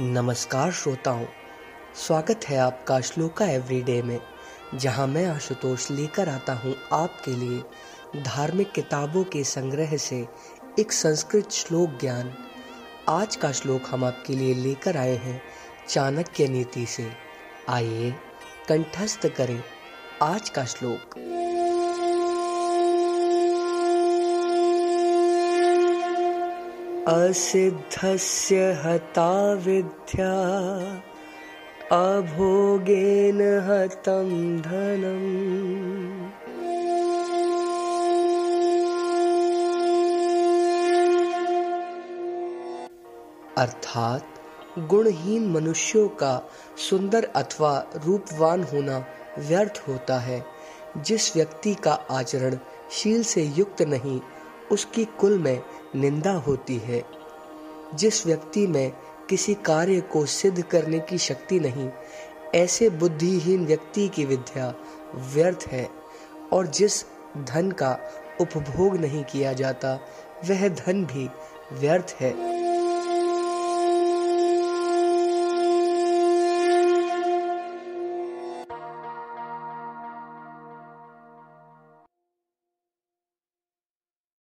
नमस्कार श्रोताओं, स्वागत है आपका श्लोका एवरीडे में, जहाँ मैं आशुतोष लेकर आता हूँ आपके लिए धार्मिक किताबों के संग्रह से एक संस्कृत श्लोक ज्ञान। आज का श्लोक हम आपके लिए लेकर आए हैं चाणक्य नीति से। आइए, कंठस्थ करें आज का श्लोक। असिद्धस्य हता विद्या अभोगेन हतं धनम् अर्थात गुणहीन मनुष्यों का सुंदर अथवा रूपवान होना व्यर्थ होता है, जिस व्यक्ति का आचरण शील से युक्त नहीं उसकी कुल में निंदा होती है। जिस व्यक्ति में किसी कार्य को सिद्ध करने की शक्ति नहीं, ऐसे बुद्धिहीन व्यक्ति की विद्या व्यर्थ है और जिस धन का उपभोग नहीं किया जाता, वह धन भी व्यर्थ है।